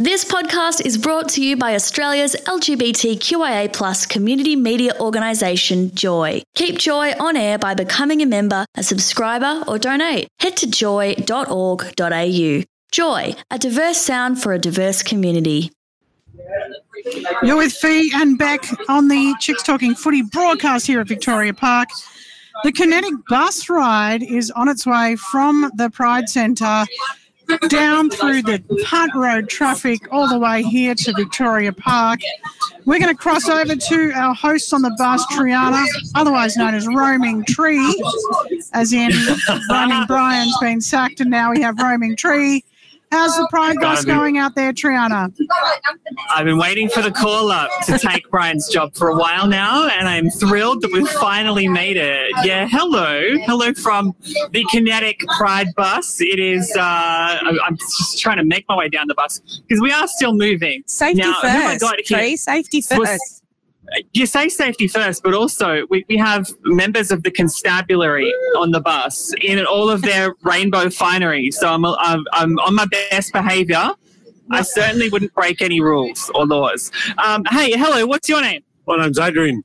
This podcast is brought to you by Australia's LGBTQIA plus community media organisation, Joy. Keep Joy on air by becoming a member, a subscriber, or donate. Head to joy.org.au. Joy, a diverse sound for a diverse community. You're with Fee and Beck on the Chicks Talking Footy broadcast here at Victoria Park. The kinetic bus ride is on its way from the Pride Centre down through the Punt Road traffic all the way here to Victoria Park. We're going to cross over to our hosts on the bus, Triana, otherwise known as Roaming Tri, as in Roaming Brian's been sacked and now we have Roaming Tri. How's the Pride bus going out there, Triana? I've been waiting for the call up to take Brian's job for a while now, and I'm thrilled that we've finally made it. Yeah, hello. Hello from the Kinetic Pride bus. It is, uh, I'm I'm just trying to make my way down the bus because we are still moving. Safety Now, who have I first. got here? Tri, safety first. You say safety first, but also we, we have members of the constabulary on the bus in all of their rainbow finery. So I'm, I'm, I'm on my best behavior. I certainly wouldn't break any rules or laws. Um, hey, hello, what's your name? My name's Adrian.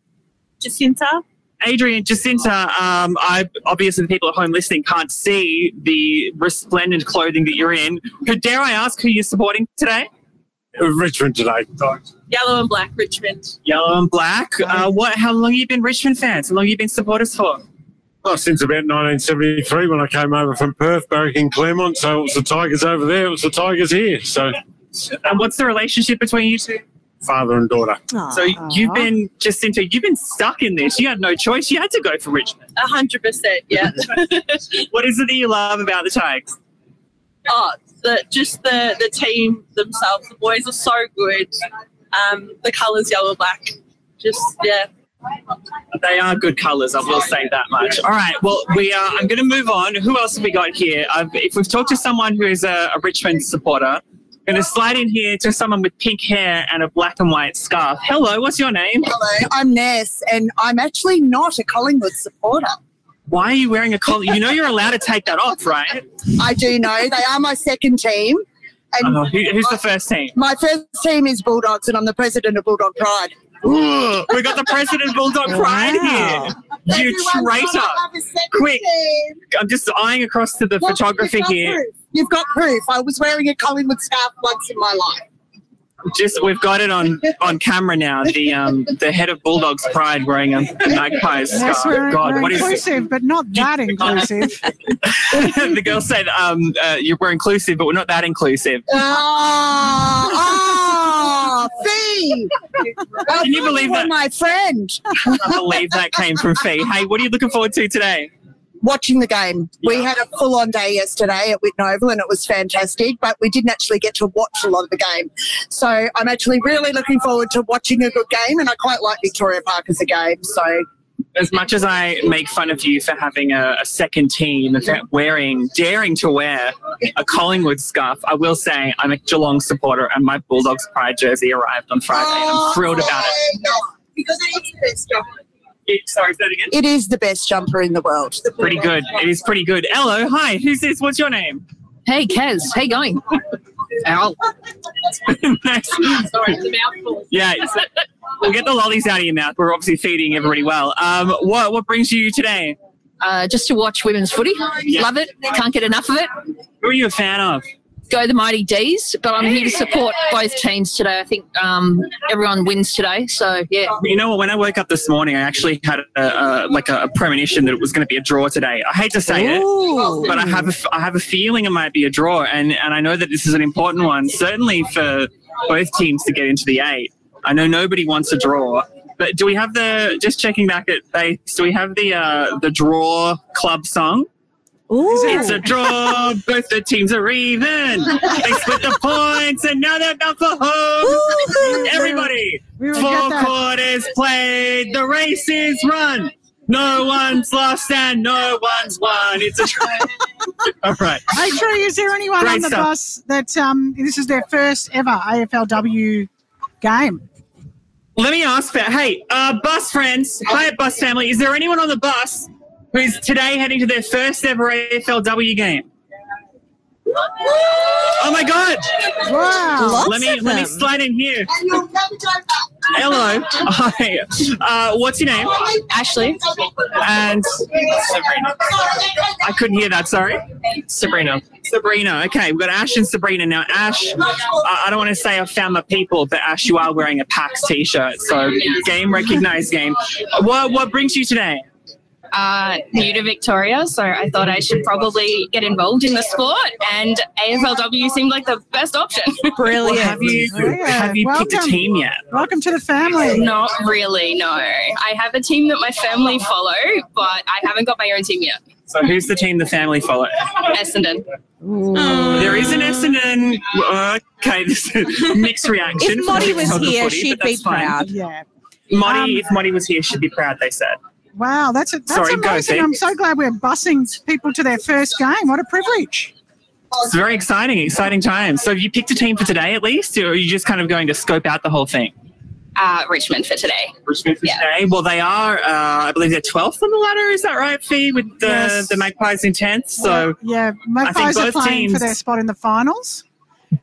Jacinta. Adrian, Jacinta, um, I obviously the people at home listening can't see the resplendent clothing that you're in. Who dare I ask who you're supporting today? Richmond today. Yellow and black Richmond. Yellow and black. Uh, what? How long have you been Richmond fans? How long have you been supporters for? Oh, since about 1973 when I came over from Perth, Berwick and Claremont. So it was the Tigers over there, it was the Tigers here. So And what's the relationship between you two? father and daughter. So you've been Jacinta, you've been stuck in this. You had no choice. You had to go for Richmond. A hundred percent, yeah. What is it that you love about the Tigers? oh, the just the the team themselves. The boys are so good. Um, the colours yellow black. Just yeah. They are good colours. I will say that much. All right. Well, we are. I'm going to move on. Who else have we got here? I've, if we've talked to someone who is a, a Richmond supporter, I'm going to slide in here to someone with pink hair and a black and white scarf. Hello. What's your name? Hello, I'm Ness, and I'm actually not a Collingwood supporter. Why are you wearing a collar? You know you're allowed to take that off, right? I do know they are my second team, and Uh, who, who's the first team? my first team is Bulldogs, and I'm the president of Bulldog Pride. Ooh, we got the president of Bulldog Pride Wow. here. You Everyone's traitor. gotta have a second Quick. team. I'm just eyeing across to the Well, photographer you've here. Proof. You've got proof. I was wearing a Collingwood scarf once in my life. Just we've got it on on camera now. The um the head of Bulldogs Pride wearing a magpie Yes, scarf. we're, God, we're what is inclusive, but not that inclusive. the girl said? Um, uh, you we're inclusive, but we're not that inclusive. Oh, oh, Fee! Can you believe were that? my friend. I believe that came from Fee. Hey, what are you looking forward to today? Watching the game. We had a full on day yesterday at Whitten Oval and it was fantastic, but we didn't actually get to watch a lot of the game. So I'm actually really looking forward to watching a good game and I quite like Victoria Park as a game. So As much as I make fun of you for having a, a second team wearing, daring to wear a Collingwood scarf, I will say I'm a Geelong supporter and my Bulldogs Pride jersey arrived on Friday. and I'm thrilled about it. Oh, Because it is the best jumper. It. Sorry, say that again. It is the best jumper in the world. Pretty good. It is pretty good. Hello, hi. Who's this? What's your name? Hey, Kez, how you going? Al. Nice. Sorry, it's a mouthful. Yeah, it's- we'll get the lollies out of your mouth. We're obviously feeding everybody well. Um, what what brings you today? Uh, just to watch women's footy. Love it. Can't get enough of it. Who are you a fan of? Go the mighty D's. But I'm here to support both teams today. I think um, everyone wins today. So yeah. You know what? When I woke up this morning, I actually had a, a like a, premonition that it was going to be a draw today. I hate to say it, but I have a, I have a feeling it might be a draw, and and I know that this is an important one, certainly for both teams to get into the eight. I know nobody wants a draw, but do we have the just checking back at base? Do we have the uh, the draw club song? It's a draw. Both the teams are even. They split the points, and now they're bound for home. Everybody, We will four quarters played. The race is run. No one's lost and no one's won. It's a draw. All right. Hey, Tri, is there anyone Great on the stuff. bus that um, this is their first ever AFLW game? Let me ask that. Hey, uh, bus friends, hi, bus family. Is there anyone on the bus who's today heading to their first ever AFLW game? Oh my God! Wow. Lots let me let me slide in here. Hello. Hi. Uh, what's your name? Ashley. And Sabrina. I couldn't hear that. Sorry. Sabrina. Sabrina. Okay, we've got Ash and Sabrina now. Ash, I I don't want to say I found my people, but Ash, you are wearing a PAX t-shirt, so game recognized game. What what brings you today? Uh, new to Victoria, so I thought I should probably get involved in the sport, and AFLW seemed like the best option. Brilliant. Have you Yeah, have you picked a team yet? Welcome to the family. Not really, no. I have a team that my family follow, but I haven't got my own team yet. So who's the team the family follow? Essendon. There is an Essendon. Okay, this is mixed reaction. If from was here, Footy, she'd be fine. proud. Yeah. Motty, Um, if Motty was here, she'd be proud. They said. Wow, that's that's Sorry, amazing. I'm so glad we're busing people to their first game. What a privilege. It's very exciting, exciting times. So, have you picked a team for today at least, or are you just kind of going to scope out the whole thing? Uh, Richmond for today. Richmond for Yeah. today. Well, they are. Uh, I believe they're twelfth on the ladder. Is that right, Fee? With the Yes. the Magpies in tenth. So yeah, Magpies are both playing for their spot in the finals.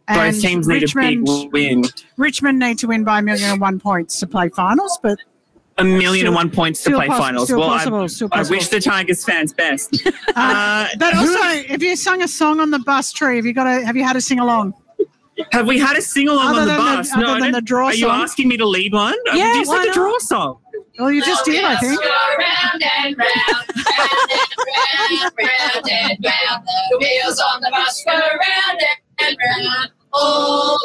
And both teams need Richmond, a big win. Richmond need to win by a million and one points to play finals, but A million and one points to play poss- finals. still well, I- possible, still I, wish the Tigers fans best. uh, Uh, but also, if you sung a song on the bus Tri, have you got a have you had a sing along? have we had a sing along on the than the- bus? other than the draw Are you song? asking me to lead one? Uh, Yeah, just why like a draw song. Well, you just did, I think. Round and round, round and round, round and round. The wheels on the bus go round and round I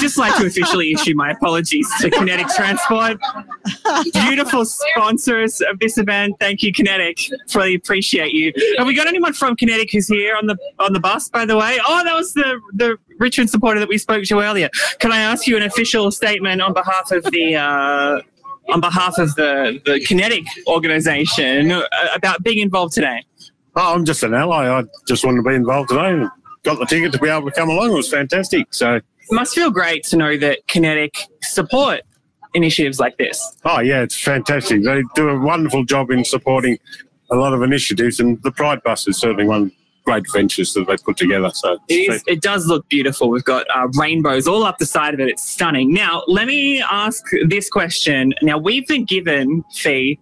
just like to officially issue my apologies to Kinetic Transport, beautiful sponsors of this event. Thank you, Kinetic. Really appreciate you. Have we got anyone from Kinetic who's here on the on the bus? By the way, oh, that was the the Richmond supporter that we spoke to earlier. Can I ask you an official statement on behalf of the? Uh, on behalf of the, the Kinetic organization uh, about being involved today. Oh, I'm just an ally. I just wanted to be involved today got the ticket to be able to come along. It was fantastic. So, It must feel great to know that Kinetic support initiatives like this. oh, yeah, it's fantastic. They do a wonderful job in supporting a lot of initiatives, and the Pride Bus is certainly one great ventures that they've put together. So, It, is, it does look beautiful. We've got uh, rainbows all up the side of it. It's stunning. Now, let me ask this question. Now, we've been given, Fee,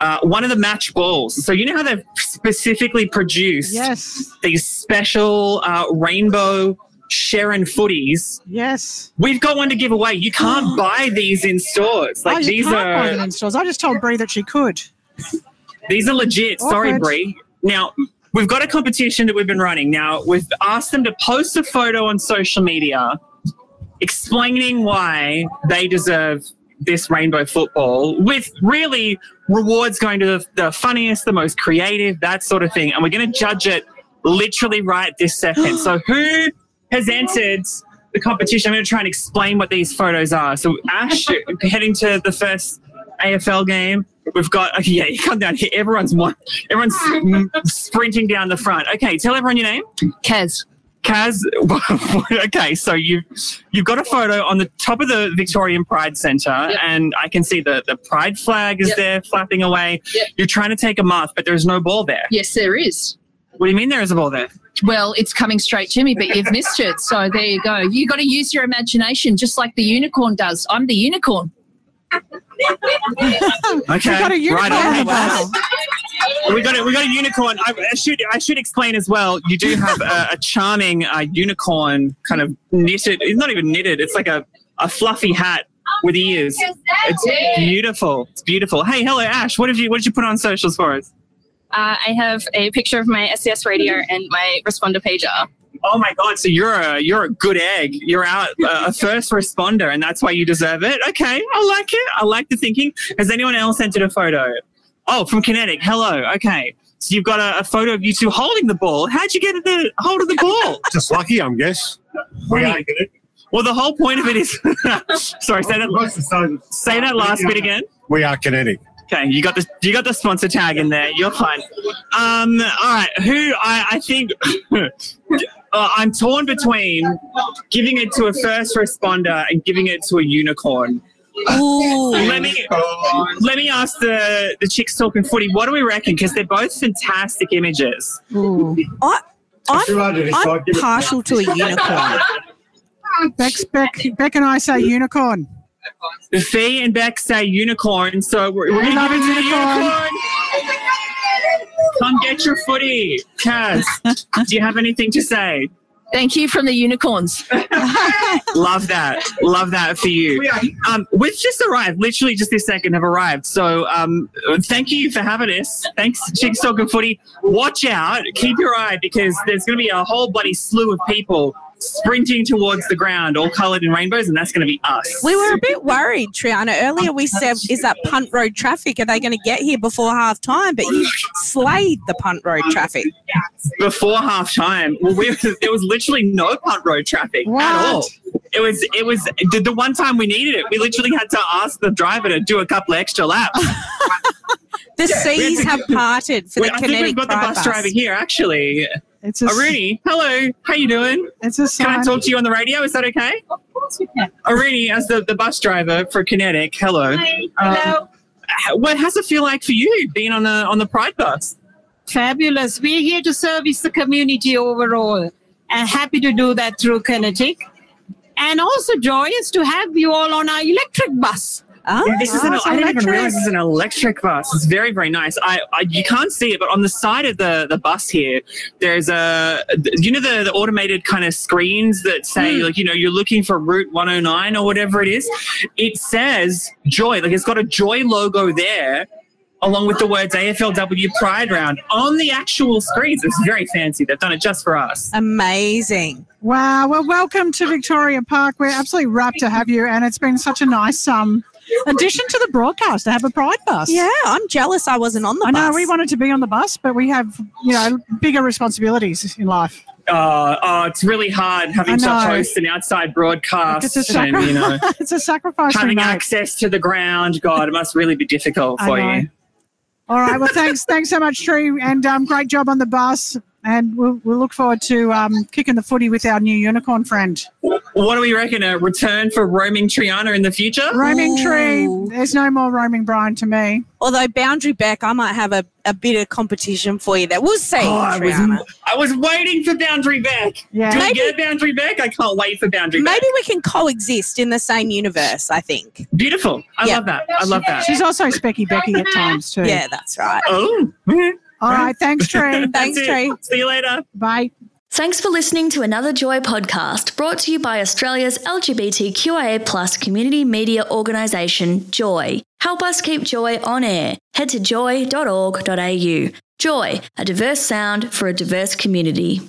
uh, one of the match balls. So, you know how they've specifically produced Yes, these special uh, rainbow Sherrin footies? yes. We've got one to give away. You can't buy these in stores. Like, oh, these can't buy are. them in stores. I just told Brie that she could. These are legit. Sorry, Brie. Now, we've got a competition that we've been running. Now, we've asked them to post a photo on social media explaining why they deserve this rainbow football with really rewards going to the, the funniest, the most creative, that sort of thing. And we're going to judge it literally right this second. so, who has entered the competition? I'm going to try and explain what these photos are. So, Ash, heading to the first AFL game. We've got okay, yeah. You come down here. Everyone's one. Everyone's sprinting down the front. Okay, tell everyone your name. Kaz. Kaz. okay, so you've you've got a photo on the top of the Victorian Pride Centre, and I can see the the Pride flag is Yep. there flapping away. Yep. You're trying to take a mark, but there's no ball there. Yes, there is. What do you mean there is a ball there? Well, it's coming straight to me, but you've missed it. So there you go. You've got to use your imagination, just like the unicorn does. I'm the unicorn. Okay, got a unicorn right. on the we got a, we got a unicorn. I, I should I should explain as well. You do have a, a charming uh, unicorn kind of knitted. It's not even knitted. It's like a, a fluffy hat with ears. It's beautiful. It's beautiful. Hey, hello, Ash. What have you What did you put on socials for us? Uh, I have a picture of my SES radio and my responder pager. Oh my God! So you're a you're a good egg. You're out uh, a first responder, and that's why you deserve it. Okay, I like it. I like the thinking. Has anyone else entered a photo? Oh, from Kinetic. Hello. Okay, so you've got a, a photo of you two holding the ball. How'd you get the hold of the ball? just lucky, I'm guess. We are good. well, the whole point of it is. sorry, say that. Say that last bit again. We are kinetic. Okay, you got the you got the sponsor tag in there. You're fine. Um, all right. Who I I think uh, I'm torn between giving it to a first responder and giving it to a unicorn. Ooh. Let me let me ask the the chicks talking footy. What do we reckon? Because they're both fantastic images. I, I'm, I'm partial to a unicorn. Beck's, Beck, Beck and I say unicorn. Fee and Beck say unicorn, so we're, we're going love to a give it to unicorn. Come get your footy. Kaz, do you have anything to say? Thank you from the unicorns. Love that. Love that for you. Um, we've just arrived, literally just this second have arrived. So um, thank you for having us. Thanks, Chicks Talking Footy. Watch out. Keep your eye because there's going to be a whole bloody slew of people sprinting towards the ground, all coloured in rainbows, and that's going to be us. We were a bit worried, Triana. Earlier we said, is that punt road traffic? Are they going to get here before half time? But you slayed the punt road traffic. before half time. Well, we, there was literally no punt road traffic What? at all. It was, it was the, the one time we needed it. We literally had to ask the driver to do a couple of extra laps. The seas to- have parted for Wait, the I think we've got the pride bus driver here, actually. It's a, Arini, hello, how you doing? it's a Can I talk to you on the radio? Is that okay? Of course you can. Arini, as the, the bus driver for Kinetic, hello. Um, what how's it feel like for you being on the on the Pride bus? Fabulous. We're here to service the community overall and happy to do that through Kinetic. And also joyous to have you all on our electric bus. Oh, This is an, I didn't even electric. realize this is an electric bus. It's very, very nice. I, I you can't see it, but on the side of the, the bus here, there's a you know the, the automated kind of screens that say like you know you're looking for Route 109 or whatever it is. It says Joy, like it's got a Joy logo there. Along with the words AFLW Pride Round on the actual screens. It's very fancy. They've done it just for us. amazing. Wow. Well, welcome to Victoria Park. We're absolutely rapt to have you, and it's been such a nice um addition to the broadcast to have a Pride bus. Yeah, I'm jealous I wasn't on the I know bus. we wanted to be on the bus, but we have you know bigger responsibilities in life. Uh, oh, it's really hard having I to host an outside broadcast It's a, and you know. it's a sacrifice we having make. access to the ground. God, it must really be difficult for you. All right. Well, thanks, thanks so much, Tri, and um, great job on the bus. And we'll, we'll look forward to um, kicking the footy with our new unicorn friend, What do we reckon? A return for roaming Triana in the future? roaming Tri. There's no more roaming Brian to me. Although Boundary Beck, I might have a, a bit of competition for you there. We'll see, Oh, I was, Triana. I was waiting for Boundary Beck. Yeah. Do we Maybe- get Boundary Beck? I can't wait for Boundary Maybe Beck. we can coexist in the same universe, I think. Beautiful. I Yeah. love that. I love that. She's also Specky Becky at times too. Yeah, that's right. Oh, All right. Thanks, Tri. that's Thanks, it. Tri. See you later. Bye. Thanks for listening to another Joy podcast brought to you by Australia's LGBTQIA plus community media organisation, Joy. Help us keep Joy on air. Head to joy.org.au. Joy, a diverse sound for a diverse community.